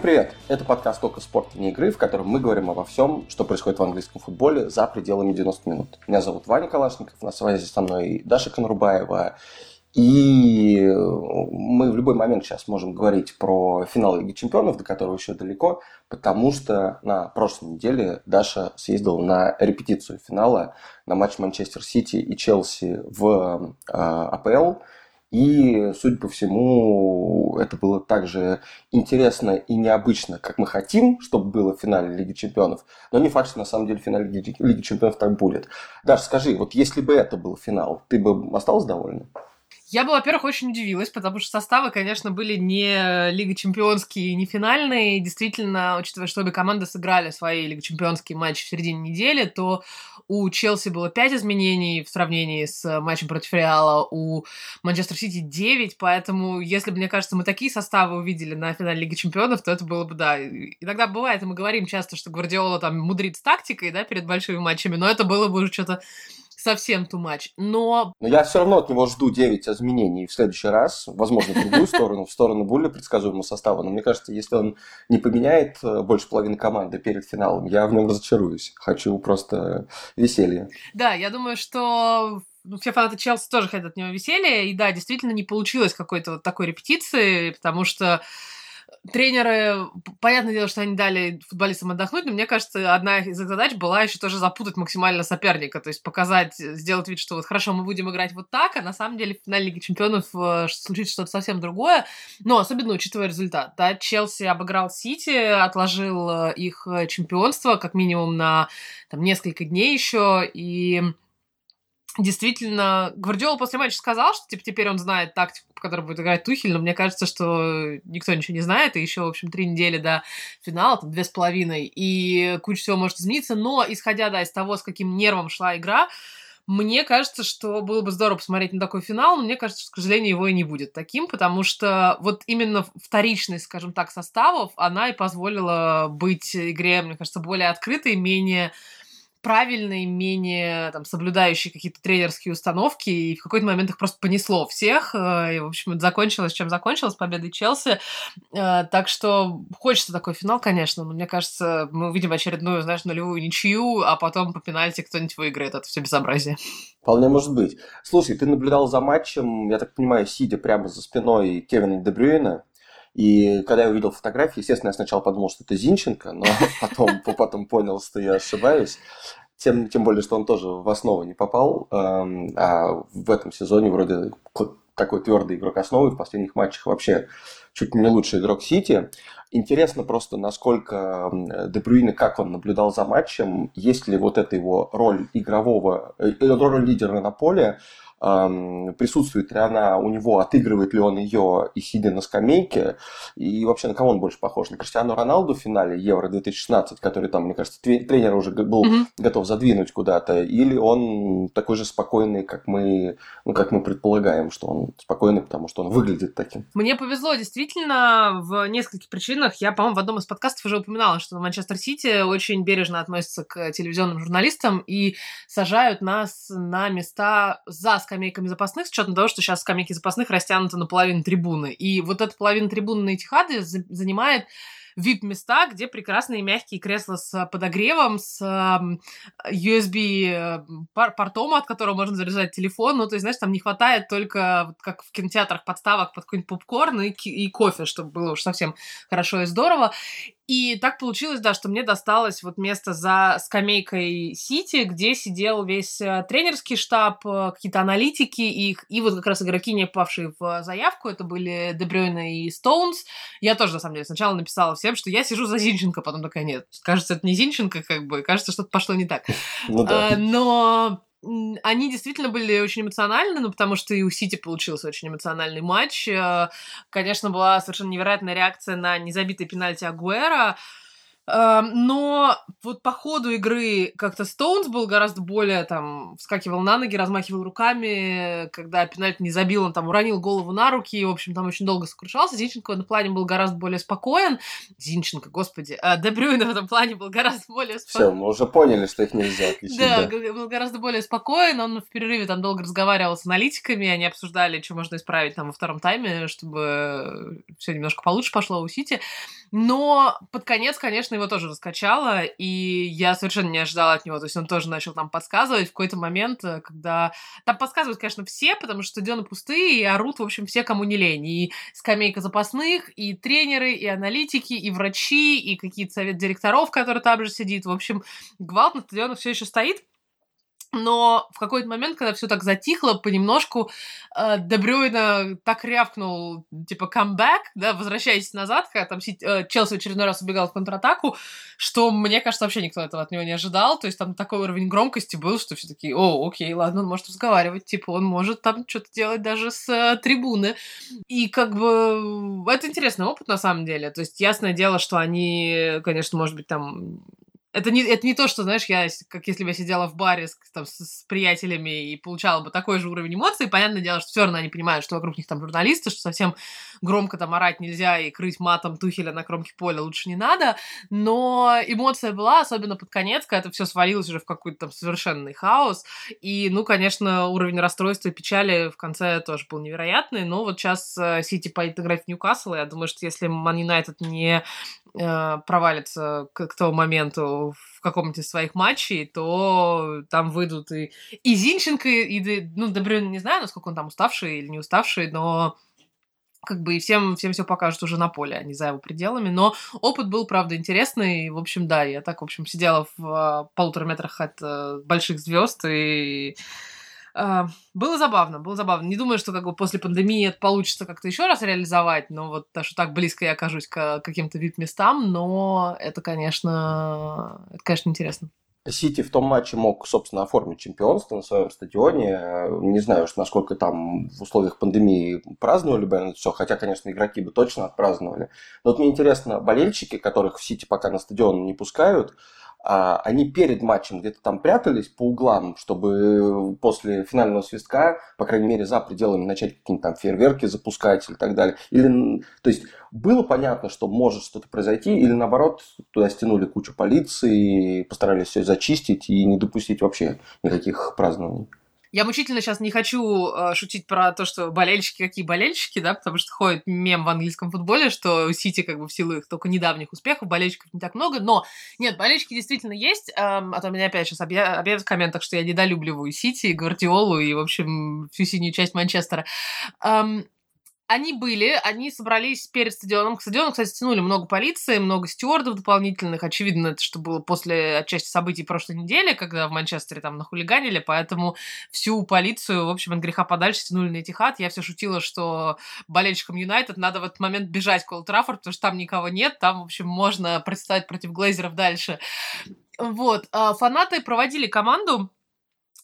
Всем привет! Это подкаст «Только спорт не игры», в котором мы говорим обо всем, что происходит в английском футболе за пределами 90 минут. Меня зовут Ваня Калашников, на связи со мной Даша Конрубаева. И мы в любой момент сейчас можем говорить про финал Лиги Чемпионов, до которого еще далеко, потому что на прошлой неделе Даша съездила на репетицию финала на матч Манчестер Сити и Челси в э, АПЛ – и, судя по всему, это было так же интересно и необычно, как мы хотим, чтобы было в финале Лиги Чемпионов. Но не факт, что на самом деле в финале Лиги, Лиги Чемпионов так будет. Даже скажи, вот если бы это был финал, ты бы осталась довольна? Я бы, во-первых, очень удивилась, потому что составы, конечно, были не Лига Чемпионские, не финальные. Действительно, учитывая, что обе команды сыграли свои Лига Чемпионские матчи в середине недели, то у Челси было 5 изменений в сравнении с матчем против Реала, у Манчестер Сити 9, поэтому, если бы, мне кажется, мы такие составы увидели на финале Лиги Чемпионов, то это было бы, да. Иногда бывает, и мы говорим часто, что Гвардиола там мудрит с тактикой, да, перед большими матчами, но это было бы уже что-то совсем too much. Но... Но я все равно от него жду 9 изменений в следующий раз. Возможно, в другую сторону, в сторону более предсказуемого состава. Но мне кажется, если он не поменяет э, больше половины команды перед финалом, я в нем разочаруюсь. Хочу просто веселья. Да, я думаю, что ну, все фанаты Челси тоже хотят от него веселья. И да, действительно не получилось какой-то вот такой репетиции, потому что тренеры, понятное дело, что они дали футболистам отдохнуть, но мне кажется, одна из их задач была еще тоже запутать максимально соперника, то есть показать, сделать вид, что вот хорошо, мы будем играть вот так, а на самом деле в финале Лиги Чемпионов э, случится что-то совсем другое, но особенно учитывая результат. Да, Челси обыграл Сити, отложил э, их чемпионство как минимум на там, несколько дней еще, и действительно, Гвардиола после матча сказал, что типа, теперь он знает тактику, по которой будет играть Тухель, но мне кажется, что никто ничего не знает, и еще, в общем, три недели до финала, там, две с половиной, и куча всего может измениться, но, исходя, да, из того, с каким нервом шла игра, мне кажется, что было бы здорово посмотреть на такой финал, но мне кажется, что, к сожалению, его и не будет таким, потому что вот именно вторичность, скажем так, составов, она и позволила быть игре, мне кажется, более открытой, менее правильные, менее там, соблюдающие какие-то тренерские установки, и в какой-то момент их просто понесло всех, э, и, в общем, это закончилось, чем закончилось, победой Челси. Э, так что хочется такой финал, конечно, но мне кажется, мы увидим очередную, знаешь, нулевую ничью, а потом по пенальти кто-нибудь выиграет. Это все безобразие. Вполне может быть. Слушай, ты наблюдал за матчем, я так понимаю, сидя прямо за спиной Кевина Дебрюина, и когда я увидел фотографии, естественно, я сначала подумал, что это Зинченко, но потом, потом понял, что я ошибаюсь. Тем, тем более, что он тоже в основу не попал, эм, а в этом сезоне вроде такой твердый игрок основы, в последних матчах вообще чуть не лучший игрок Сити. Интересно просто, насколько Дебрюйне, как он наблюдал за матчем, есть ли вот эта его роль игрового, э, роль лидера на поле, присутствует ли она у него, отыгрывает ли он ее и сидя на скамейке, и вообще на кого он больше похож? На Криштиану Роналду в финале Евро-2016, который там, мне кажется, тренер уже был mm-hmm. готов задвинуть куда-то, или он такой же спокойный, как мы, ну, как мы предполагаем, что он спокойный, потому что он выглядит таким. Мне повезло, действительно, в нескольких причинах. Я, по-моему, в одном из подкастов уже упоминала, что Манчестер Сити очень бережно относится к телевизионным журналистам и сажают нас на места за скамейками запасных, с учетом того, что сейчас скамейки запасных растянуты на половину трибуны. И вот эта половина трибуны на Этихаде занимает VIP-места, где прекрасные мягкие кресла с подогревом, с USB-портом, от которого можно заряжать телефон. Ну, то есть, знаешь, там не хватает только, как в кинотеатрах, подставок под какой-нибудь попкорн и, и кофе, чтобы было уж совсем хорошо и здорово. И так получилось, да, что мне досталось вот место за скамейкой Сити, где сидел весь э, тренерский штаб, э, какие-то аналитики и, и вот как раз игроки, не попавшие в заявку, это были Дебрёйна и Стоунс. Я тоже, на самом деле, сначала написала всем, что я сижу за Зинченко, потом такая, нет, кажется, это не Зинченко, как бы, кажется, что-то пошло не так. Ну, да. а, но они действительно были очень эмоциональны, ну, потому что и у Сити получился очень эмоциональный матч. Э, конечно, была совершенно невероятная реакция на незабитый пенальти Агуэра. Эм, но вот по ходу игры как-то Стоунс был гораздо более там вскакивал на ноги, размахивал руками, когда пенальти не забил, он там уронил голову на руки, и, в общем, там очень долго сокрушался. Зинченко в этом плане был гораздо более спокоен. Зинченко, господи, а в этом плане был гораздо более спокоен. Все, мы уже поняли, что их нельзя отличить. Да, да, был гораздо более спокоен, он в перерыве там долго разговаривал с аналитиками, они обсуждали, что можно исправить там во втором тайме, чтобы все немножко получше пошло у Сити. Но под конец, конечно, его тоже раскачало, и я совершенно не ожидала от него. То есть он тоже начал там подсказывать в какой-то момент, э, когда... Там подсказывают, конечно, все, потому что стадионы пустые, и орут, в общем, все, кому не лень. И скамейка запасных, и тренеры, и аналитики, и врачи, и какие-то совет директоров, который там же сидит. В общем, гвалт на стадионах все еще стоит. Но в какой-то момент, когда все так затихло, понемножку э, Дебрюйна так рявкнул, типа, камбэк, да, возвращайтесь назад, когда там э, Челси в очередной раз убегал в контратаку, что, мне кажется, вообще никто этого от него не ожидал. То есть там такой уровень громкости был, что все такие, о, окей, ладно, он может разговаривать, типа, он может там что-то делать даже с э, трибуны. И как бы это интересный опыт на самом деле. То есть ясное дело, что они, конечно, может быть, там это не, это не то, что, знаешь, я, как если бы я сидела в баре с, там, с, с приятелями и получала бы такой же уровень эмоций, понятное дело, что все равно они понимают, что вокруг них там журналисты, что совсем громко там орать нельзя и крыть матом Тухеля на кромке поля лучше не надо, но эмоция была, особенно под конец, когда это все свалилось уже в какой-то там совершенный хаос, и, ну, конечно, уровень расстройства и печали в конце тоже был невероятный, но вот сейчас э, Сити поедет играть в Ньюкасл, и я думаю, что если Ман Юнайтед не э, провалится к, к тому моменту в каком-то из своих матчей, то там выйдут и, и Зинченко, и, ну, Дебрюн, не знаю, насколько он там уставший или не уставший, но как бы и всем, всем все покажут уже на поле, а не за его пределами. Но опыт был, правда, интересный. В общем, да, я так, в общем, сидела в uh, полутора метрах от uh, больших звезд и было забавно, было забавно. Не думаю, что как бы после пандемии это получится как-то еще раз реализовать, но вот что так близко я окажусь к каким-то вид-местам, но это, конечно, это, конечно, интересно. Сити в том матче мог, собственно, оформить чемпионство на своем стадионе. Не знаю уж, насколько там в условиях пандемии праздновали бы это все, хотя, конечно, игроки бы точно отпраздновали. Но вот мне интересно, болельщики, которых в Сити пока на стадион не пускают, а, они перед матчем где-то там прятались по углам, чтобы после финального свистка, по крайней мере, за пределами начать какие-то там фейерверки запускать или так далее. Или, то есть было понятно, что может что-то произойти, или наоборот, туда стянули кучу полиции, постарались все зачистить и не допустить вообще никаких празднований. Я мучительно сейчас не хочу э, шутить про то, что болельщики какие болельщики, да, потому что ходит мем в английском футболе, что у Сити как бы в силу их только недавних успехов, болельщиков не так много, но нет, болельщики действительно есть, эм, а то меня опять сейчас объявят в комментах, что я недолюбливаю Сити, Гвардиолу и, в общем, всю синюю часть Манчестера. Эм, они были, они собрались перед стадионом. К стадиону, кстати, стянули много полиции, много стюардов дополнительных. Очевидно, это что было после отчасти событий прошлой недели, когда в Манчестере там нахулиганили, поэтому всю полицию, в общем, от греха подальше стянули на Этихад. Я все шутила, что болельщикам Юнайтед надо в этот момент бежать к Олд потому что там никого нет, там, в общем, можно представить против Глейзеров дальше. Вот. А фанаты проводили команду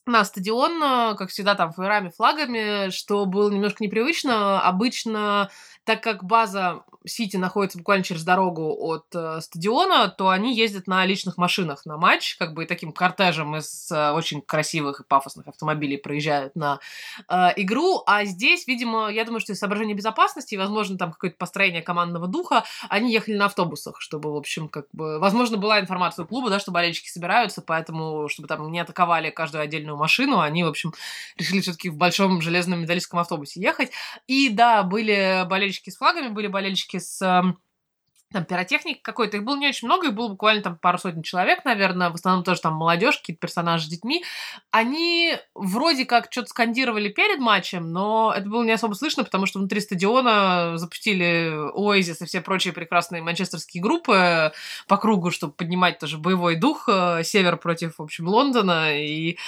на стадион, э, как всегда, там флерами, флагами, что было немножко непривычно. Обычно так как база Сити находится буквально через дорогу от э, стадиона, то они ездят на личных машинах на матч, как бы таким кортежем из э, очень красивых и пафосных автомобилей проезжают на э, игру. А здесь, видимо, я думаю, что из соображения безопасности возможно, там какое-то построение командного духа, они ехали на автобусах, чтобы, в общем, как бы... Возможно, была информация у клуба, да, что болельщики собираются, поэтому, чтобы там не атаковали каждую отдельную машину, они, в общем, решили все-таки в большом железном металлическом автобусе ехать. И, да, были болельщики с флагами, были болельщики с там пиротехник какой-то, их было не очень много, их было буквально там пару сотен человек, наверное, в основном тоже там молодежь, какие-то персонажи с детьми. Они вроде как что-то скандировали перед матчем, но это было не особо слышно, потому что внутри стадиона запустили Оазис и все прочие прекрасные манчестерские группы по кругу, чтобы поднимать тоже боевой дух, э, север против, в общем, Лондона, и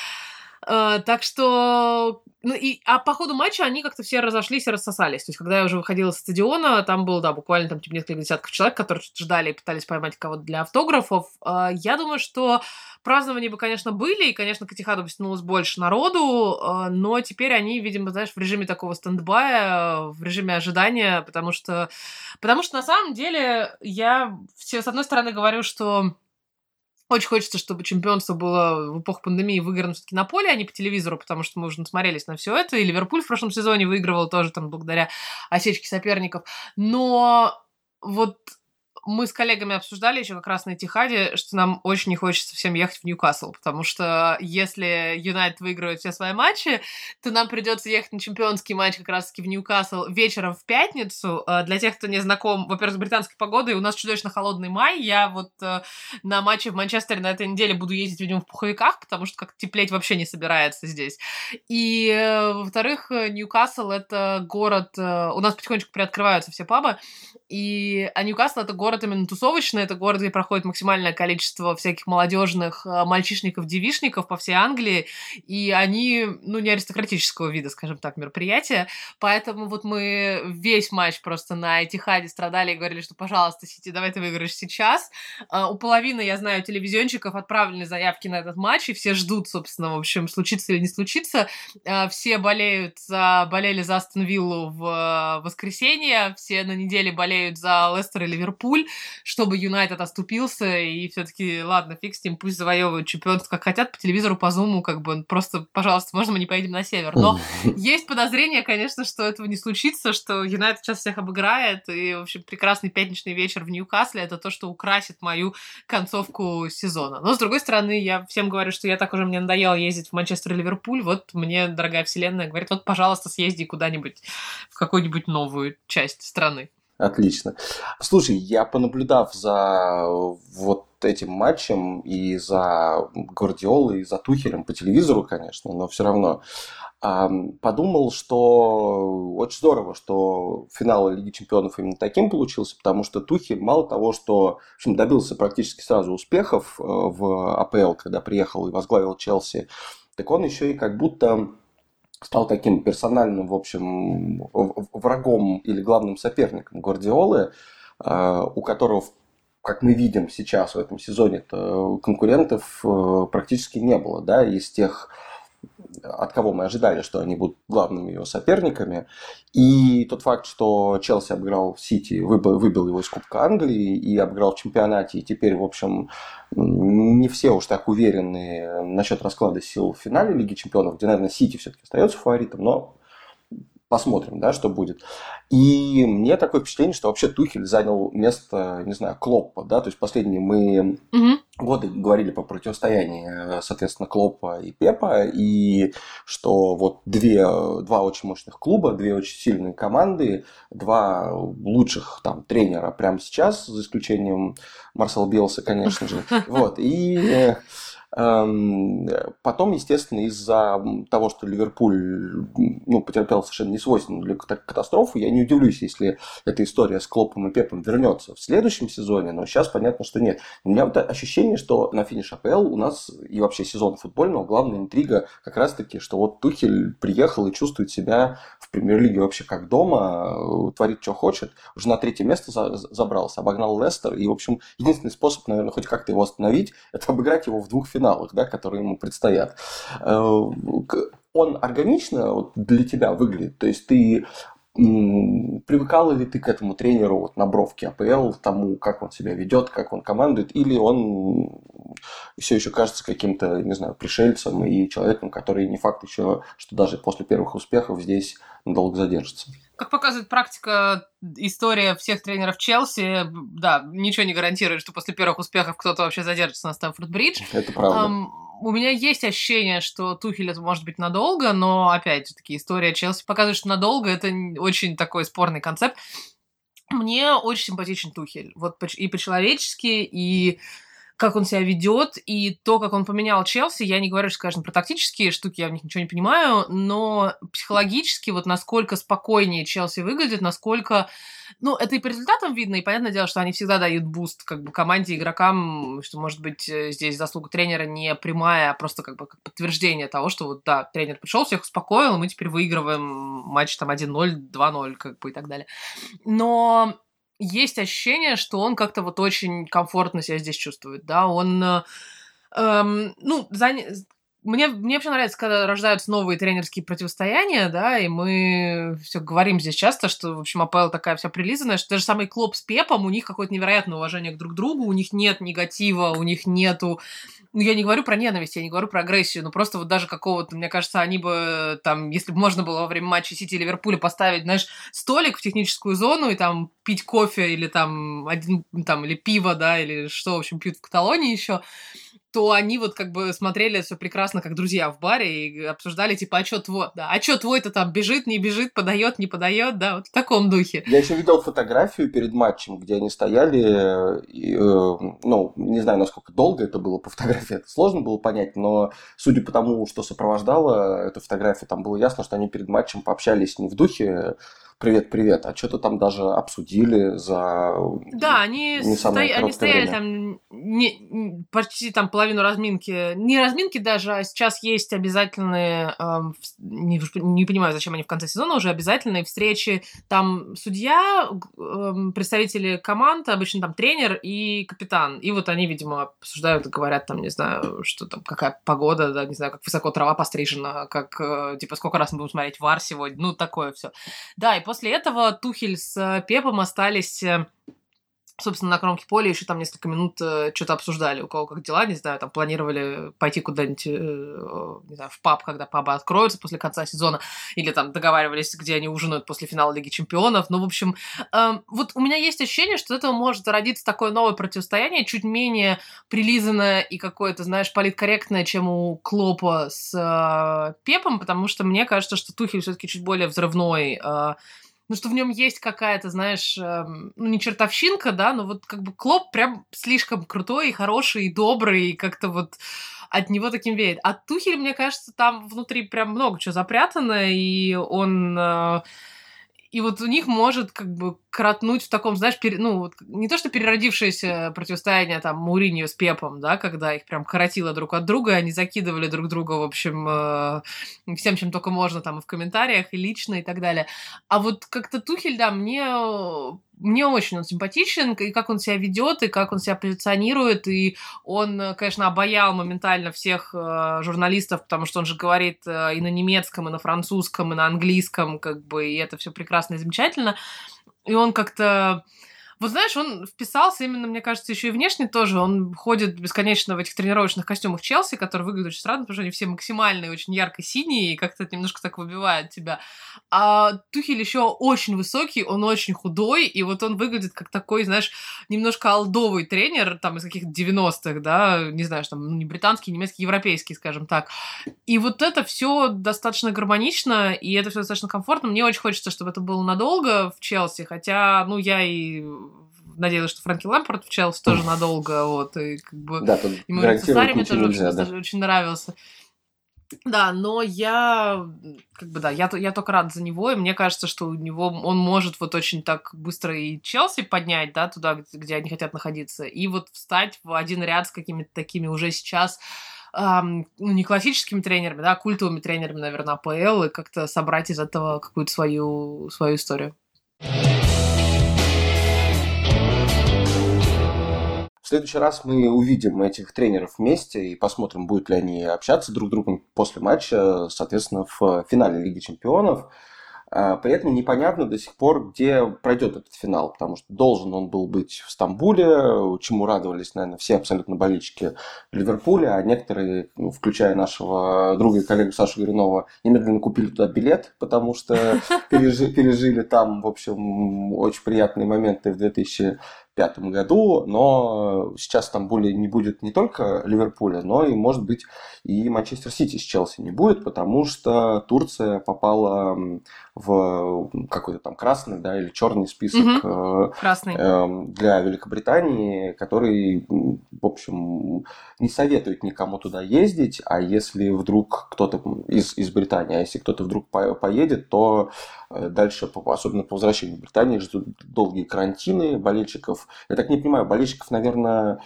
Uh, так что, ну и, а по ходу матча они как-то все разошлись и рассосались. То есть, когда я уже выходила с стадиона, там было, да, буквально там типа, несколько десятков человек, которые ждали и пытались поймать кого-то для автографов. Uh, я думаю, что празднования бы, конечно, были, и, конечно, к Этихаду бы стянулось больше народу, uh, но теперь они, видимо, знаешь, в режиме такого стендбая, в режиме ожидания, потому что, потому что на самом деле я все, с одной стороны, говорю, что очень хочется, чтобы чемпионство было в эпоху пандемии выиграно все-таки на поле, а не по телевизору, потому что мы уже насмотрелись на все это. И Ливерпуль в прошлом сезоне выигрывал тоже там благодаря осечке соперников. Но вот мы с коллегами обсуждали еще как раз на Этихаде, что нам очень не хочется всем ехать в Ньюкасл, потому что если Юнайт выигрывает все свои матчи, то нам придется ехать на чемпионский матч как раз-таки в Ньюкасл вечером в пятницу. Э, для тех, кто не знаком, во-первых, с британской погодой, у нас чудовищно холодный май. Я вот э, на матче в Манчестере на этой неделе буду ездить, видимо, в пуховиках, потому что как теплеть вообще не собирается здесь. И, э, во-вторых, Ньюкасл — это город... У нас потихонечку приоткрываются все пабы, и а Ньюкасл — это город именно тусовочный, это город, где проходит максимальное количество всяких молодежных э, мальчишников, девишников по всей Англии, и они, ну, не аристократического вида, скажем так, мероприятия, поэтому вот мы весь матч просто на Этихаде страдали и говорили, что, пожалуйста, Сити, давай ты выиграешь сейчас. А, у половины, я знаю, телевизионщиков отправлены заявки на этот матч, и все ждут, собственно, в общем, случится или не случится. А, все болеют за, болели за Астон Виллу в э, воскресенье, все на неделе болеют за Лестер и Ливерпуль, чтобы Юнайтед оступился, и все таки ладно, фиг с ним, пусть завоевывают чемпионство как хотят, по телевизору, по зуму, как бы, просто, пожалуйста, можно мы не поедем на север? Но есть подозрение, конечно, что этого не случится, что Юнайтед сейчас всех обыграет, и, в общем, прекрасный пятничный вечер в Ньюкасле — это то, что украсит мою концовку сезона. Но, с другой стороны, я всем говорю, что я так уже мне надоело ездить в Манчестер и Ливерпуль, вот мне дорогая вселенная говорит, вот, пожалуйста, съезди куда-нибудь в какую-нибудь новую часть страны. Отлично. Слушай, я понаблюдав за вот этим матчем и за Гвардиолой, и за Тухелем по телевизору, конечно, но все равно подумал, что очень здорово, что финал Лиги Чемпионов именно таким получился, потому что Тухель мало того, что в общем, добился практически сразу успехов э, в АПЛ, когда приехал и возглавил Челси, так он еще и как будто стал таким персональным, в общем, врагом или главным соперником Гвардиолы, э, у которого, как мы видим сейчас в этом сезоне, конкурентов э, практически не было, да, из тех от кого мы ожидали, что они будут главными его соперниками. И тот факт, что Челси обыграл Сити, выбил, выбил его из Кубка Англии и обыграл в чемпионате, и теперь, в общем, не все уж так уверены насчет расклада сил в финале Лиги Чемпионов, где, наверное, Сити все-таки остается фаворитом, но посмотрим, да, что будет. И мне такое впечатление, что вообще Тухель занял место, не знаю, Клоппа, да, то есть последние мы угу. годы говорили по противостоянию, соответственно, Клоппа и Пепа, и что вот две, два очень мощных клуба, две очень сильные команды, два лучших там тренера прямо сейчас, за исключением Марсела Белса, конечно же, вот, и Эм, потом, естественно, из-за того, что Ливерпуль ну, потерпел совершенно несвойственную для катастрофу, я не удивлюсь, если эта история с Клопом и Пепом вернется в следующем сезоне, но сейчас понятно, что нет. У меня вот ощущение, что на финиш АПЛ у нас и вообще сезон футбольного главная интрига как раз-таки, что вот Тухель приехал и чувствует себя в премьер-лиге вообще как дома, творит, что хочет, уже на третье место забрался, обогнал Лестер, и, в общем, единственный способ, наверное, хоть как-то его остановить, это обыграть его в двух финалах финалах, да, которые ему предстоят. Э, он органично для тебя выглядит, то есть ты привыкала ли ты к этому тренеру вот, на бровке АПЛ, тому, как он себя ведет, как он командует, или он все еще кажется каким-то, не знаю, пришельцем и человеком, который не факт еще, что даже после первых успехов здесь надолго задержится. Как показывает практика, история всех тренеров Челси, да, ничего не гарантирует, что после первых успехов кто-то вообще задержится на Стэнфорд-Бридж. Это правда. Um, у меня есть ощущение, что Тухель это может быть надолго, но опять же таки история Челси показывает, что надолго это очень такой спорный концепт. Мне очень симпатичен Тухель. Вот и по-человечески, и как он себя ведет, и то, как он поменял Челси, я не говорю, что, конечно, про тактические штуки, я в них ничего не понимаю, но психологически вот насколько спокойнее Челси выглядит, насколько ну, это и по результатам видно, и понятное дело, что они всегда дают буст как бы команде, игрокам, что, может быть, э, здесь заслуга тренера не прямая, а просто как бы как подтверждение того, что вот, да, тренер пришел, всех успокоил, и мы теперь выигрываем матч там 1-0, 2-0, как бы и так далее. Но есть ощущение, что он как-то вот очень комфортно себя здесь чувствует, да, он э, эм, ну, заня мне, мне вообще нравится, когда рождаются новые тренерские противостояния, да, и мы все говорим здесь часто, что, в общем, АПЛ такая вся прилизанная, что даже самый Клоп с Пепом, у них какое-то невероятное уважение к друг другу, у них нет негатива, у них нету... Ну, я не говорю про ненависть, я не говорю про агрессию, но просто вот даже какого-то, мне кажется, они бы там, если бы можно было во время матча Сити и Ливерпуля поставить, знаешь, столик в техническую зону и там пить кофе или там один, там, или пиво, да, или что, в общем, пьют в Каталонии еще, то они вот как бы смотрели все прекрасно, как друзья в баре, и обсуждали, типа, а что твой, да, а что твой-то там бежит, не бежит, подает, не подает, да, вот в таком духе. Я еще видел фотографию перед матчем, где они стояли, и, э, ну, не знаю, насколько долго это было по фотографии, это сложно было понять, но судя по тому, что сопровождало эту фотографию, там было ясно, что они перед матчем пообщались не в духе привет-привет, а что-то там даже обсудили за Да, они, не сто... они стояли время. там не... почти там половину разминки, не разминки даже, а сейчас есть обязательные, эм, не, не понимаю, зачем они в конце сезона, уже обязательные встречи, там судья, эм, представители команд, обычно там тренер и капитан, и вот они, видимо, обсуждают говорят там, не знаю, что там, какая погода, да, не знаю, как высоко трава пострижена, как, э, типа, сколько раз мы будем смотреть вар сегодня, ну, такое все. Да, и после этого Тухель с э, Пепом остались э, собственно, на кромке поля еще там несколько минут э, что-то обсуждали, у кого как дела, не знаю, там планировали пойти куда-нибудь, э, не знаю, в паб, когда пабы откроются после конца сезона, или там договаривались, где они ужинают после финала Лиги Чемпионов. Ну, в общем, э, вот у меня есть ощущение, что этого может родиться такое новое противостояние, чуть менее прилизанное и какое-то, знаешь, политкорректное, чем у Клопа с э, Пепом, потому что мне кажется, что Тухель все-таки чуть более взрывной, э, ну, что в нем есть какая-то, знаешь, эм, ну, не чертовщинка, да, но вот как бы Клоп прям слишком крутой и хороший, и добрый, и как-то вот от него таким веет. А Тухель, мне кажется, там внутри прям много чего запрятано, и он... Э, и вот у них может как бы кротнуть в таком, знаешь, пере, ну, вот, не то что переродившееся противостояние там Муринью с Пепом, да, когда их прям коротило друг от друга, они закидывали друг друга, в общем, э, всем, чем только можно, там, и в комментариях, и лично, и так далее. А вот как-то Тухель, да, мне мне очень он симпатичен, и как он себя ведет, и как он себя позиционирует, и он, конечно, обаял моментально всех э, журналистов, потому что он же говорит э, и на немецком, и на французском, и на английском, как бы, и это все прекрасно и замечательно. И он как-то вот знаешь, он вписался именно, мне кажется, еще и внешне тоже. Он ходит бесконечно в этих тренировочных костюмах Челси, которые выглядят очень странно, потому что они все максимальные, очень ярко-синие, и как-то немножко так выбивает тебя. А Тухель еще очень высокий, он очень худой, и вот он выглядит как такой, знаешь, немножко алдовый тренер, там, из каких-то 90-х, да, не знаю, что там, не британский, немецкий, европейский, скажем так. И вот это все достаточно гармонично, и это все достаточно комфортно. Мне очень хочется, чтобы это было надолго в Челси, хотя, ну, я и надеялась, что Фрэнки Лэмпорт в Челси тоже надолго, вот, и как бы... Да, тут ему мне тоже нельзя, очень, да. очень нравился. Да, но я, как бы, да, я, я только рад за него, и мне кажется, что у него, он может вот очень так быстро и Челси поднять, да, туда, где, где они хотят находиться, и вот встать в один ряд с какими-то такими уже сейчас эм, ну, не классическими тренерами, да, а культовыми тренерами, наверное, АПЛ, и как-то собрать из этого какую-то свою, свою историю. В следующий раз мы увидим этих тренеров вместе и посмотрим, будут ли они общаться друг с другом после матча, соответственно, в финале Лиги Чемпионов. А, при этом непонятно до сих пор, где пройдет этот финал, потому что должен он был быть в Стамбуле, чему радовались, наверное, все абсолютно болельщики Ливерпуля, а некоторые, ну, включая нашего друга и коллегу Сашу Горинова, немедленно купили туда билет, потому что пережили, пережили там, в общем, очень приятные моменты в 2000 2005 году, но сейчас в Стамбуле не будет не только Ливерпуля, но и, может быть, и Манчестер Сити с Челси не будет, потому что Турция попала в какой-то там красный, да, или черный список угу. красный. Эм, для Великобритании, который, в общем, не советует никому туда ездить, а если вдруг кто-то из, из Британии, а если кто-то вдруг поедет, то э, дальше, особенно по возвращению в Британию, ждут долгие карантины болельщиков. Я так не понимаю, болельщиков, наверное,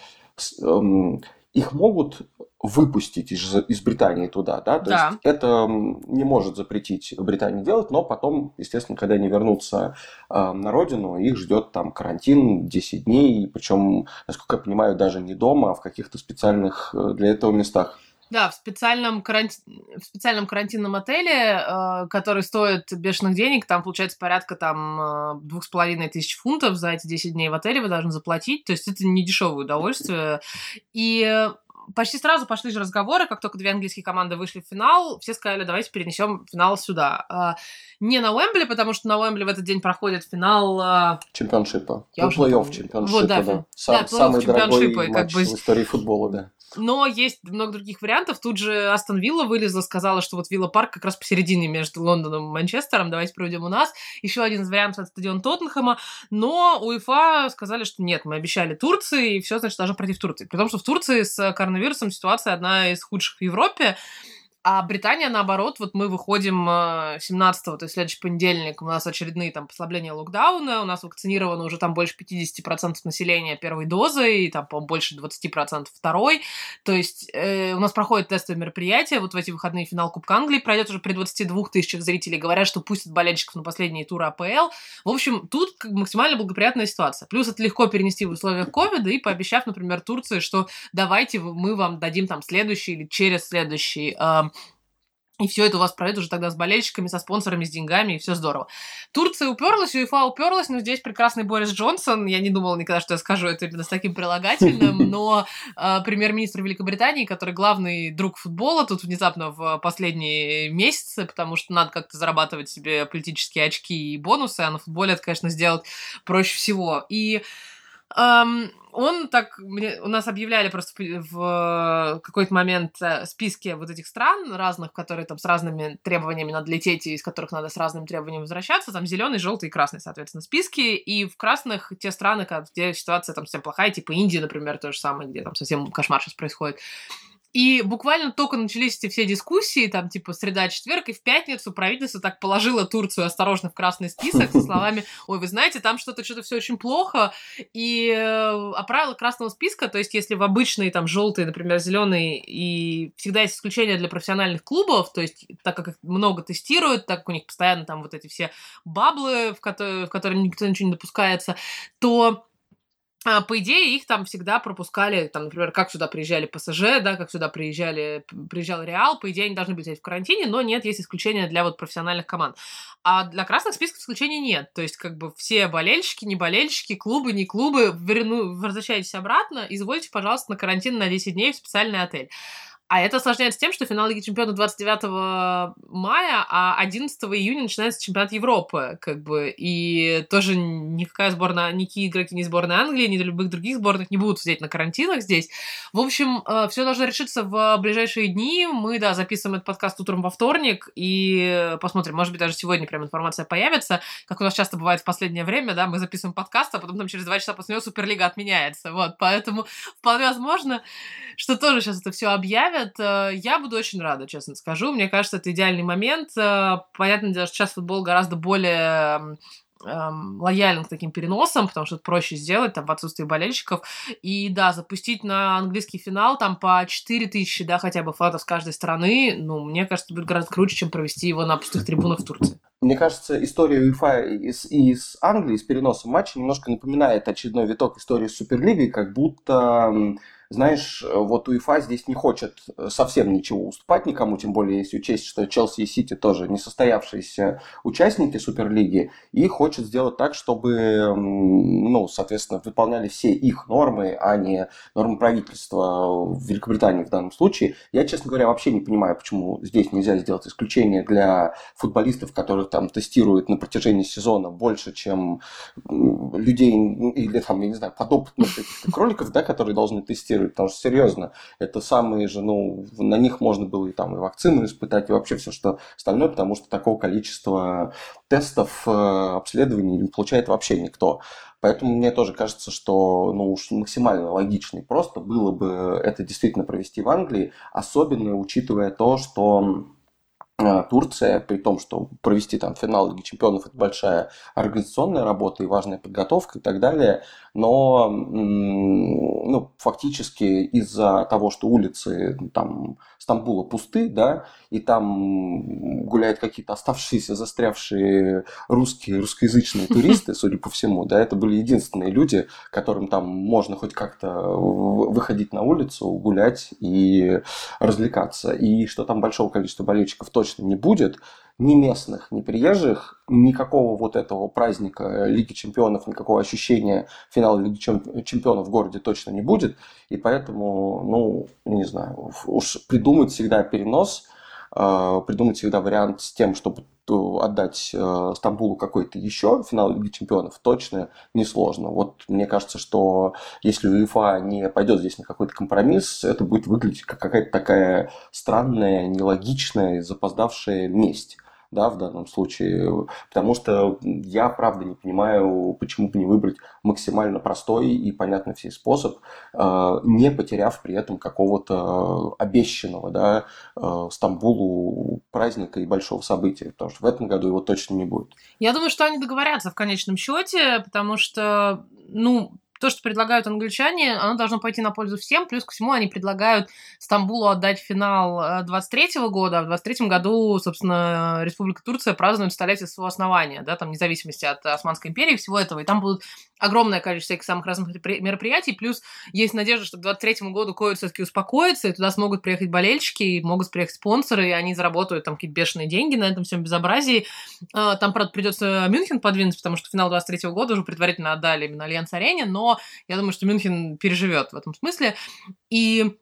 эм, их могут выпустить из, из Британии туда, да, то да. есть это не может запретить Британии делать, но потом, естественно, когда они вернутся э, на родину, их ждет там карантин 10 дней, причем, насколько я понимаю, даже не дома, а в каких-то специальных э, для этого местах. Да, в специальном, каранти... в специальном карантинном отеле, э, который стоит бешеных денег, там получается порядка там э, двух с половиной тысяч фунтов за эти 10 дней в отеле вы должны заплатить, то есть это не дешевое удовольствие. И почти сразу пошли же разговоры, как только две английские команды вышли в финал, все сказали, давайте перенесем финал сюда. А, не на Уэмбли, потому что на Уэмбли в этот день проходит финал... А, чемпионшипа. Ну, плей-офф чемпионшипа, вот, да. да. Сам, да самый дорогой матч как бы... в истории футбола, да. Но есть много других вариантов. Тут же Астон Вилла вылезла, сказала, что вот Вилла Парк как раз посередине между Лондоном и Манчестером. Давайте проведем у нас. Еще один из вариантов это стадион Тоттенхэма. Но УЕФА сказали, что нет, мы обещали Турции, и все, значит, должно пройти в Турции. При том, что в Турции с коронавирусом ситуация одна из худших в Европе. А Британия, наоборот, вот мы выходим 17-го, э, то есть следующий понедельник, у нас очередные там послабления локдауна, у нас вакцинировано уже там больше 50% населения первой дозой, и там, по больше 20% второй. То есть э, у нас проходит тестовое мероприятие, вот в эти выходные финал Кубка Англии пройдет уже при 22 тысячах зрителей, говорят, что пустят болельщиков на последние туры АПЛ. В общем, тут максимально благоприятная ситуация. Плюс это легко перенести в условиях ковида и пообещав, например, Турции, что давайте мы вам дадим там следующий или через следующий э, и все это у вас пройдет уже тогда с болельщиками, со спонсорами, с деньгами, и все здорово. Турция уперлась, УЕФА уперлась, но здесь прекрасный Борис Джонсон. Я не думала никогда, что я скажу это именно с таким прилагательным, но э, премьер-министр Великобритании, который главный друг футбола тут внезапно в последние месяцы, потому что надо как-то зарабатывать себе политические очки и бонусы, а на футболе это, конечно, сделать проще всего. И он так, мне, у нас объявляли просто в какой-то момент э, списки вот этих стран разных, которые там с разными требованиями надо лететь, и из которых надо с разными требованиями возвращаться, там зеленый, желтый и красный, соответственно, списки, и в красных те страны, где ситуация там совсем плохая, типа Индия, например, то же самое, где там совсем кошмар сейчас происходит, и буквально только начались эти все дискуссии, там, типа, среда-четверг, и в пятницу правительство так положило Турцию осторожно в красный список со словами, ой, вы знаете, там что-то, что-то все очень плохо, и э, а правила красного списка, то есть если в обычные, там, желтые, например, зеленые, и всегда есть исключения для профессиональных клубов, то есть так как их много тестируют, так как у них постоянно там вот эти все баблы, в которые, в которые никто ничего не допускается, то по идее, их там всегда пропускали, там, например, как сюда приезжали ПСЖ, да, как сюда приезжали, приезжал Реал, по идее, они должны быть в карантине, но нет, есть исключения для вот профессиональных команд. А для красных списков исключений нет, то есть как бы все болельщики, не болельщики, клубы, не клубы, верну, возвращайтесь обратно, извольте, пожалуйста, на карантин на 10 дней в специальный отель. А это осложняется тем, что финал Лиги Чемпионов 29 мая, а 11 июня начинается чемпионат Европы, как бы, и тоже никакая сборная, никакие игроки ни сборной Англии, ни любых других сборных не будут сидеть на карантинах здесь. В общем, э, все должно решиться в ближайшие дни. Мы, да, записываем этот подкаст утром во вторник, и посмотрим, может быть, даже сегодня прям информация появится, как у нас часто бывает в последнее время, да, мы записываем подкаст, а потом там через два часа после него Суперлига отменяется, вот, поэтому вполне возможно, что тоже сейчас это все объявят, добавят, э, я буду очень рада, честно скажу. Мне кажется, это идеальный момент. Э, понятное дело, что сейчас футбол гораздо более эм, лоялен к таким переносам, потому что это проще сделать там в отсутствии болельщиков. И да, запустить на английский финал там по 4 тысячи, да, хотя бы фанатов с каждой страны, ну, мне кажется, будет гораздо круче, чем провести его на пустых трибунах в Турции. Мне кажется, история УЕФА из, из Англии, с переносом матча, немножко напоминает очередной виток истории с Суперлигой, как будто знаешь, вот УЕФА здесь не хочет совсем ничего уступать никому, тем более если учесть, что Челси и Сити тоже не состоявшиеся участники Суперлиги, и хочет сделать так, чтобы, ну, соответственно, выполняли все их нормы, а не нормы правительства в Великобритании в данном случае. Я, честно говоря, вообще не понимаю, почему здесь нельзя сделать исключение для футболистов, которых там тестируют на протяжении сезона больше, чем людей или там, я не знаю, подопытных кроликов, да, которые должны тестировать, потому что серьезно, это самые же, ну, на них можно было и там и вакцины испытать, и вообще все, что остальное, потому что такого количества тестов, э, обследований не получает вообще никто. Поэтому мне тоже кажется, что ну, уж максимально логично просто было бы это действительно провести в Англии, особенно учитывая то, что Турция, при том, что провести там финал Лиги Чемпионов это большая организационная работа и важная подготовка и так далее, но ну, фактически из-за того, что улицы там Стамбула пусты, да, и там гуляют какие-то оставшиеся, застрявшие русские, русскоязычные туристы, судя по всему, да, это были единственные люди, которым там можно хоть как-то выходить на улицу, гулять и развлекаться. И что там большого количества болельщиков точно не будет, ни местных, ни приезжих, никакого вот этого праздника Лиги Чемпионов, никакого ощущения финала Лиги Чемпионов в городе точно не будет. И поэтому, ну, не знаю, уж придумать всегда перенос, э, придумать всегда вариант с тем, чтобы отдать э, Стамбулу какой-то еще финал Лиги Чемпионов точно несложно. Вот мне кажется, что если УЕФА не пойдет здесь на какой-то компромисс, это будет выглядеть как какая-то такая странная, нелогичная, запоздавшая месть да, в данном случае, потому что я, правда, не понимаю, почему бы не выбрать максимально простой и понятный всей способ, э, не потеряв при этом какого-то обещанного, да, э, Стамбулу праздника и большого события, потому что в этом году его точно не будет. Я думаю, что они договорятся в конечном счете, потому что, ну, то, что предлагают англичане, оно должно пойти на пользу всем. Плюс ко всему они предлагают Стамбулу отдать финал 23 э, года, а в 23 году, собственно, Республика Турция празднует столетие своего основания, да, там, независимости от Османской империи, всего этого. И там будут огромное количество всяких самых разных мероприятий, плюс есть надежда, что к 23 году ковид все-таки успокоится, и туда смогут приехать болельщики, и могут приехать спонсоры, и они заработают там какие-то бешеные деньги на этом всем безобразии. А, там, правда, придется Мюнхен подвинуть, потому что финал 23 года уже предварительно отдали именно Альянс-арене, но я думаю, что Мюнхен переживет в этом смысле. И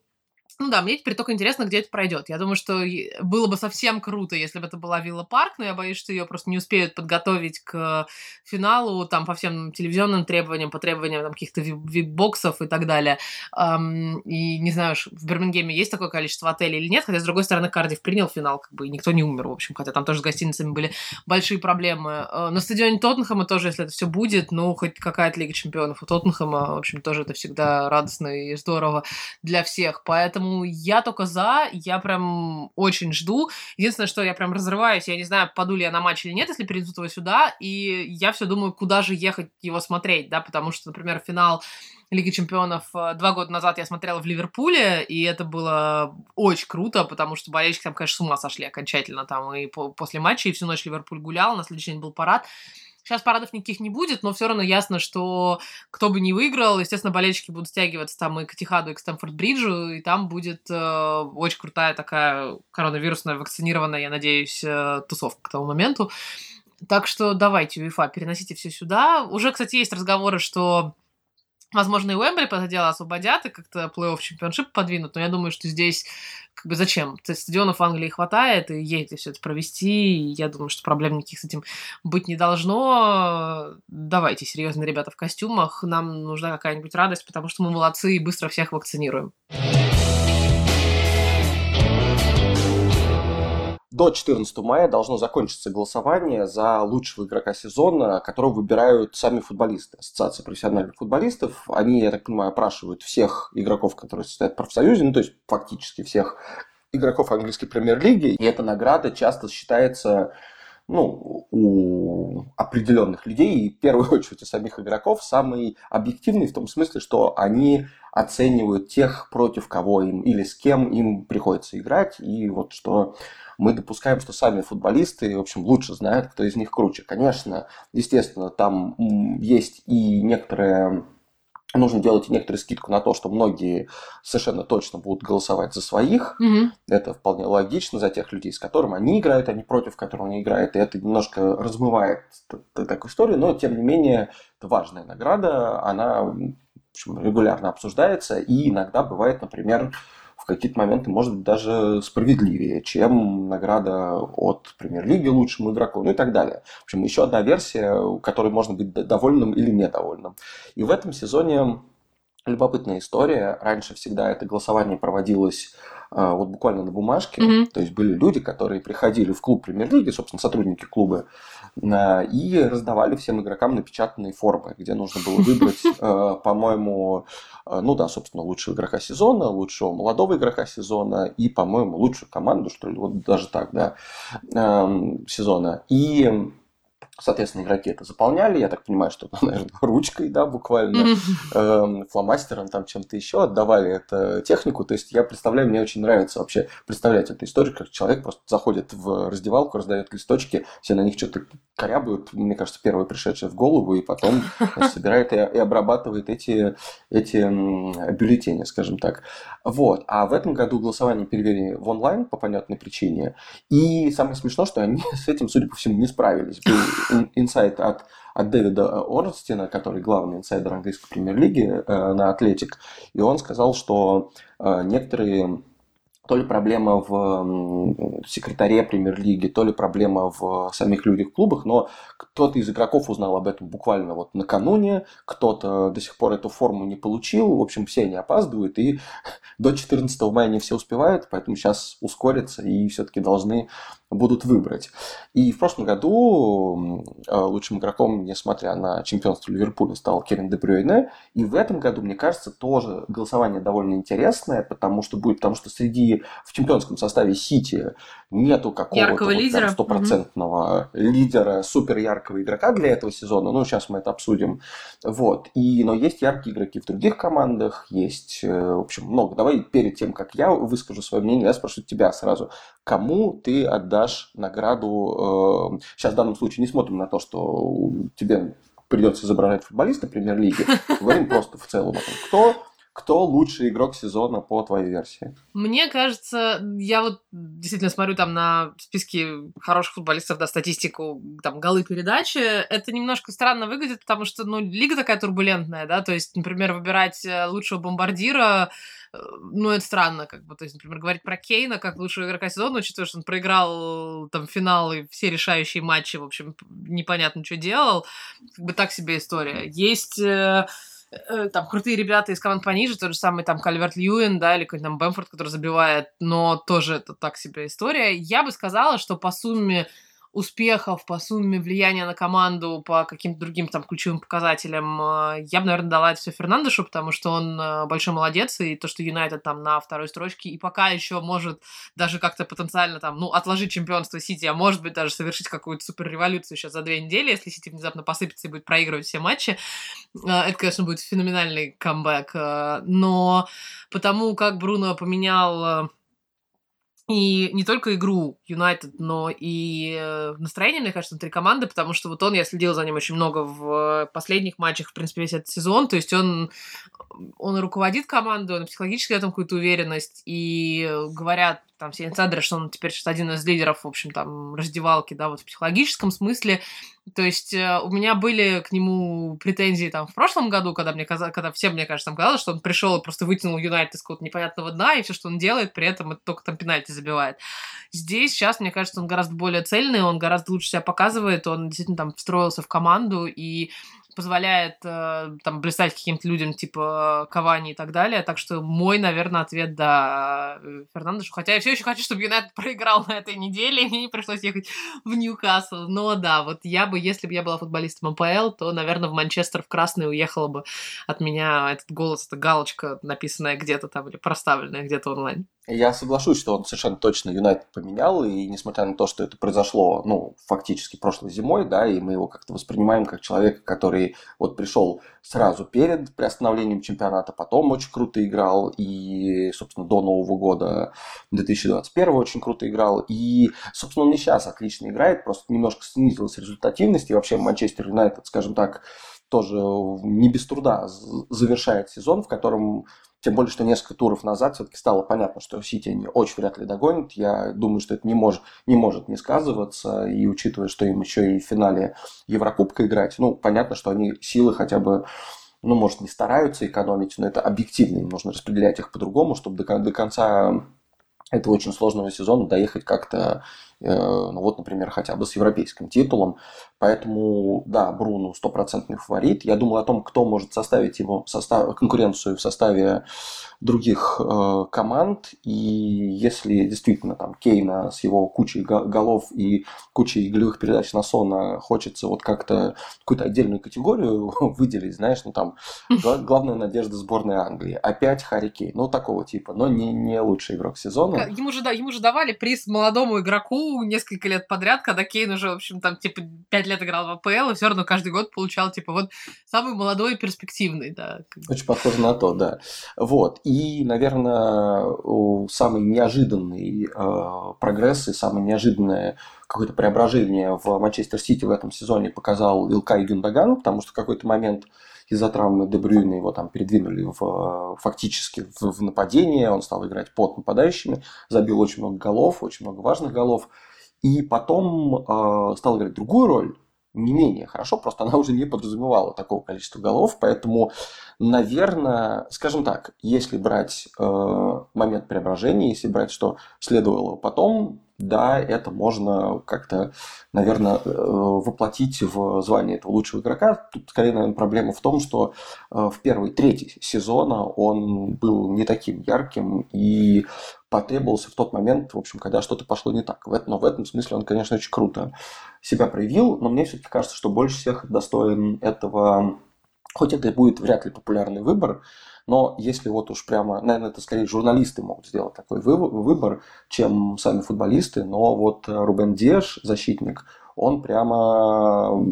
ну да, мне теперь только интересно, где это пройдет. Я думаю, что было бы совсем круто, если бы это была Вилла Парк, но я боюсь, что ее просто не успеют подготовить к финалу, там, по всем телевизионным требованиям, по требованиям там, каких-то вип-боксов и так далее. И не знаю, в Бирмингеме есть такое количество отелей или нет, хотя, с другой стороны, Кардив принял финал, как бы, и никто не умер, в общем, хотя там тоже с гостиницами были большие проблемы. Uh, на стадионе Тоттенхэма тоже, если это все будет, ну, хоть какая-то Лига Чемпионов у Тоттенхэма, в общем, тоже это всегда радостно и здорово для всех, поэтому я только за, я прям очень жду. Единственное, что я прям разрываюсь, я не знаю, попаду ли я на матч или нет, если перейдут его сюда, и я все думаю, куда же ехать его смотреть, да, потому что, например, финал Лиги Чемпионов э, два года назад я смотрела в Ливерпуле, и это было очень круто, потому что болельщики там, конечно, с ума сошли окончательно там и после матча, и всю ночь Ливерпуль гулял, на следующий день был парад. Сейчас парадов никаких не будет, но все равно ясно, что кто бы ни выиграл, естественно, болельщики будут стягиваться там и к Тихаду, и к Стэнфорд-Бриджу, и там будет э, очень крутая такая коронавирусная, вакцинированная, я надеюсь, э, тусовка к тому моменту. Так что давайте, УЕФА, переносите все сюда. Уже, кстати, есть разговоры, что Возможно, и Уэмбли под это дело освободят и как-то плей-офф чемпионшип подвинут, но я думаю, что здесь как бы зачем? Стадионов в Англии хватает, и едете все это провести, и я думаю, что проблем никаких с этим быть не должно. Давайте, серьезно, ребята в костюмах, нам нужна какая-нибудь радость, потому что мы молодцы и быстро всех вакцинируем. До 14 мая должно закончиться голосование за лучшего игрока сезона, которого выбирают сами футболисты, Ассоциация профессиональных футболистов. Они, я так понимаю, опрашивают всех игроков, которые состоят в профсоюзе, ну то есть фактически всех игроков английской премьер-лиги. И эта награда часто считается ну, у определенных людей, и в первую очередь у самих игроков, самый объективный в том смысле, что они оценивают тех, против кого им или с кем им приходится играть, и вот что мы допускаем, что сами футболисты, в общем, лучше знают, кто из них круче. Конечно, естественно, там есть и некоторая нужно делать некоторую скидку на то, что многие совершенно точно будут голосовать за своих. Мгм. Это вполне логично за тех людей, с которыми они играют, а не против которых они играют. И это немножко размывает такую историю, но тем не менее это важная награда, она в общем, регулярно обсуждается, и иногда бывает, например, какие-то моменты может быть даже справедливее, чем награда от премьер-лиги лучшему игроку, ну и так далее. В общем, еще одна версия, которой можно быть довольным или недовольным. И в этом сезоне любопытная история. Раньше всегда это голосование проводилось а, вот буквально на бумажке. Мгм. То есть были люди, которые приходили в клуб премьер-лиги, собственно, сотрудники клуба, и раздавали всем игрокам напечатанные формы, где нужно было выбрать, а, по-моему, а, ну да, собственно, лучшего игрока сезона, лучшего молодого игрока сезона и, по-моему, лучшую команду, что ли, вот даже так, да, эм, сезона. И Соответственно, игроки это заполняли, я так понимаю, что, наверное, ручкой, да, буквально, эм, фломастером, там чем-то еще, отдавали это технику. То есть я представляю, мне очень нравится вообще представлять эту историю, как человек просто заходит в раздевалку, раздает листочки, все на них что-то корябают, мне кажется, первое пришедшее в голову, и потом собирает и, и обрабатывает эти, эти бюллетени, скажем так. Вот. А в этом году голосование перевели в онлайн по понятной причине. И самое смешное, что они с этим, судя по всему, не справились. Был инсайт от, от Дэвида Орнстина, который главный инсайдер английской премьер-лиги э, на Атлетик. И он сказал, что э, некоторые то ли проблема в секретаре премьер-лиги, то ли проблема в самих людях в клубах, но кто-то из игроков узнал об этом буквально вот накануне, кто-то до сих пор эту форму не получил, в общем, все они опаздывают, и до 14 мая не все успевают, поэтому сейчас ускорятся и все-таки должны будут выбрать. И в прошлом году э, лучшим игроком, несмотря на чемпионство Ливерпуля, стал Керин Де Брюйне. И в этом году, мне кажется, тоже голосование довольно интересное, потому что будет, потому что среди в чемпионском составе Сити нету какого-то вот стопроцентного лидера, супер яркого игрока для этого сезона. Ну, сейчас мы это обсудим. Вот. И, но есть яркие игроки в других командах, есть, э, в общем, много. Давай перед тем, как я выскажу свое мнение, я спрошу тебя сразу. Кому ты отдашь награду? э, сейчас в данном случае не смотрим на то, что тебе придется изображать футболиста премьер-лиги. Говорим просто в целом о том, кто, кто лучший игрок сезона по твоей версии. Мне кажется, я вот действительно смотрю там на списки хороших футболистов, да, статистику, там, голы передачи. Это немножко странно выглядит, потому что, ну, лига такая турбулентная, да, то есть, например, выбирать э, лучшего бомбардира, э, ну, это странно, как бы, то есть, например, говорить про Кейна как лучшего игрока сезона, учитывая, что он проиграл там финал и все решающие матчи, в общем, непонятно, что делал, как бы так себе история. Есть э, там крутые ребята из команд пониже, тот же самый там Кальверт Льюин, да, или какой-то там Бэмфорд, который забивает, но тоже это так себе история. Я бы сказала, что по сумме успехов, по сумме влияния на команду, по каким-то другим там ключевым показателям, э, я бы, наверное, дала это все Фернандешу, потому что он э, большой молодец, и то, что Юнайтед там на второй строчке, и пока еще может даже как-то потенциально там, ну, отложить чемпионство Сити, а может быть даже совершить какую-то суперреволюцию сейчас за две недели, если Сити внезапно посыпется и будет проигрывать все матчи. Э, Это, конечно, будет феноменальный камбэк. Но потому как Бруно поменял и не только игру Юнайтед, но и э, настроение, мне кажется, внутри команды, потому что вот он, я следил за ним очень много в последних матчах, в принципе, весь этот сезон, то есть он, он руководит командой, он психологически дает им какую-то уверенность, и говорят там все инсайдеры, что он теперь сейчас один из лидеров, в общем, там, раздевалки, да, вот в психологическом смысле, то есть э, у меня были к нему претензии там в прошлом году, когда мне казалось, когда всем, мне кажется, там казалось, что он пришел и просто вытянул Юнайтед из какого-то непонятного дна, и все, что он делает, при этом это только там пенальти забивает. Здесь сейчас, мне кажется, он гораздо более цельный, он гораздо лучше себя показывает, он действительно там встроился в команду и позволяет э, там блистать каким-то людям типа Кавани и так далее. Так что мой, наверное, ответ да э, Фернандешу. Хотя я все еще хочу, чтобы Юнайтед проиграл на этой неделе, и мне не пришлось ехать в Ньюкасл. Но да, вот я бы, если бы я была футболистом АПЛ, то, наверное, в Манчестер в красный уехала бы от меня этот голос, эта галочка, написанная где-то там или проставленная где-то онлайн. Я соглашусь, что он совершенно точно Юнайтед поменял, и несмотря на то, что это произошло, ну, фактически прошлой зимой, да, и мы его как-то воспринимаем как человека, который вот пришел сразу перед приостановлением чемпионата, потом очень круто играл, и, собственно, до Нового года 2021 очень круто играл, и, собственно, он и сейчас отлично играет, просто немножко снизилась результативность, и вообще Манчестер Юнайтед, скажем так, тоже не без труда завершает сезон, в котором тем более, что несколько туров назад все-таки стало понятно, что Сити они очень вряд ли догонят. Я думаю, что это не может, не может не сказываться. И учитывая, что им еще и в финале Еврокубка играть, ну, понятно, что они силы хотя бы ну, может, не стараются экономить, но это объективно, им нужно распределять их по-другому, чтобы до, до конца этого очень сложного сезона доехать как-то Э, ну вот, например, хотя бы с европейским титулом. Поэтому, да, Бруно стопроцентный фаворит. Я думал о том, кто может составить ему состав, конкуренцию в составе других э, команд. И если действительно там Кейна с его кучей голов и кучей голевых передач на Сона хочется вот как-то какую-то отдельную категорию выделить, знаешь, ну там главная надежда сборной Англии. Опять Харри Кейн, ну такого типа, но не, не лучший игрок сезона. Ему же, да, ему же давали приз молодому игроку несколько лет подряд, когда Кейн уже, в общем, там, типа, пять лет играл в АПЛ, и все равно каждый год получал, типа, вот самый молодой и перспективный, да. Очень похоже на то, да. Вот. И, наверное, самый неожиданный э, прогресс и самое неожиданное какое-то преображение в Манчестер Сити в этом сезоне показал Илкай Гюндаган, потому что в какой-то момент из-за травмы Дебрюйна его там передвинули в, фактически в, в нападение, он стал играть под нападающими, забил очень много голов, очень много важных голов, и потом э, стал играть другую роль, не менее хорошо, просто она уже не подразумевала такого количества голов, поэтому, наверное, скажем так, если брать э, момент преображения, если брать, что следовало потом, да, это можно как-то, наверное, э, воплотить в звание этого лучшего игрока. Тут, скорее, наверное, проблема в том, что э, в первой трети сезона он был не таким ярким и потребовался в тот момент, в общем, когда что-то пошло не так. Но в этом смысле он, конечно, очень круто себя проявил, но мне все-таки кажется, что больше всех достоин этого, хоть это и будет вряд ли популярный выбор, но если вот уж прямо, наверное, это скорее журналисты могут сделать такой выбор, чем сами футболисты, но вот Рубен Деш, защитник, он прямо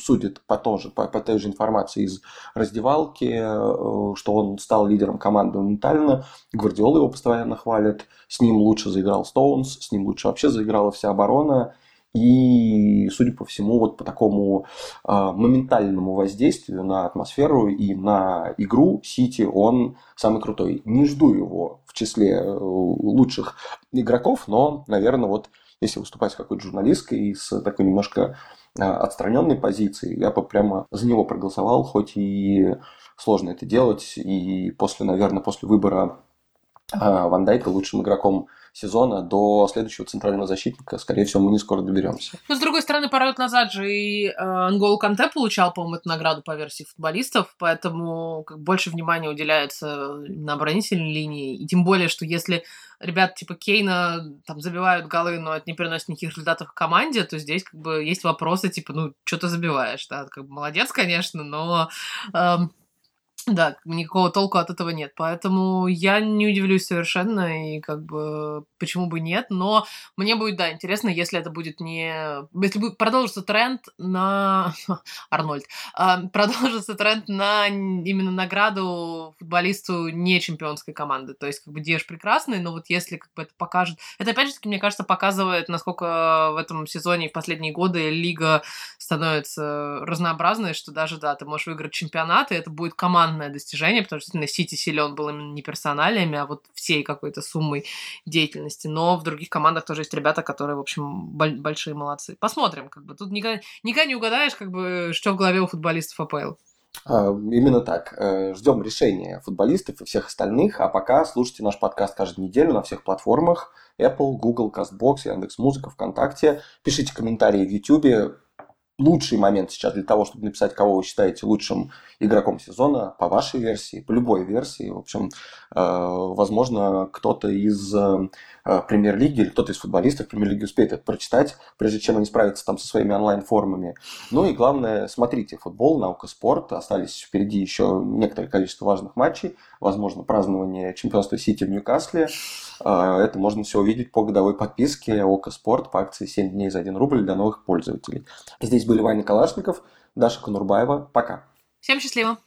судит по, тоже, по, по той же информации из раздевалки, э, что он стал лидером команды моментально. Гвардиола его постоянно хвалит. С ним лучше заиграл Стоунс, с ним лучше вообще заиграла вся оборона. И, судя по всему, вот по такому э, моментальному воздействию на атмосферу и на игру Сити он самый крутой. Не жду его в числе э, лучших игроков, но, наверное, вот если выступать с какой-то журналисткой и с такой немножко э, отстраненной позиции, я бы прямо за него проголосовал, хоть и сложно это делать. И после, наверное, после выбора э, Ван Дайка лучшим игроком сезона до следующего центрального защитника, скорее всего, мы не скоро доберемся. Но, с другой стороны, пару лет назад же и э, Канте получал, по-моему, эту награду по версии футболистов, поэтому как, больше внимания уделяется на оборонительной линии. И тем более, что если ребят типа Кейна там забивают голы, но это не приносит никаких результатов в команде, то здесь как бы есть вопросы, типа, ну, что ты забиваешь, да, как бы молодец, конечно, но... Эм, да, никакого толку от этого нет. Поэтому я не удивлюсь совершенно, и как бы почему бы нет. Но мне будет, да, интересно, если это будет не... Если будет продолжится тренд на... Арнольд. А, продолжится тренд на именно награду футболисту не чемпионской команды. То есть, как бы, Деш прекрасный, но вот если как бы это покажет... Это, опять же таки, мне кажется, показывает, насколько в этом сезоне и в последние годы лига становится разнообразной, что даже, да, ты можешь выиграть чемпионат, и это будет команда командное достижение, потому что на Сити силен был именно не персоналиями, а вот всей какой-то суммой деятельности. Но в других командах тоже есть ребята, которые, в общем, большие молодцы. Посмотрим, как бы. Тут никогда, никогда не угадаешь, как бы, что в голове у футболистов АПЛ. А, именно так. Э, Ждем решения футболистов и всех остальных. А пока слушайте наш подкаст каждую неделю на всех платформах. Apple, Google, CastBox, Яндекс.Музыка, ВКонтакте. Пишите комментарии в YouTube лучший момент сейчас для того, чтобы написать, кого вы считаете лучшим игроком сезона, по вашей версии, по любой версии. В общем, э, возможно, кто-то из э, премьер-лиги или кто-то из футболистов премьер-лиги успеет это прочитать, прежде чем они справятся там со своими онлайн-формами. Ну и главное, смотрите футбол, наука, спорт. Остались впереди еще некоторое количество важных матчей. Возможно, празднование чемпионства Сити в Ньюкасле. Э, это можно все увидеть по годовой подписке ОКО Спорт по акции 7 дней за 1 рубль для новых пользователей. Здесь были Ваня Калашников, Даша Конурбаева. Пока. Всем счастливо.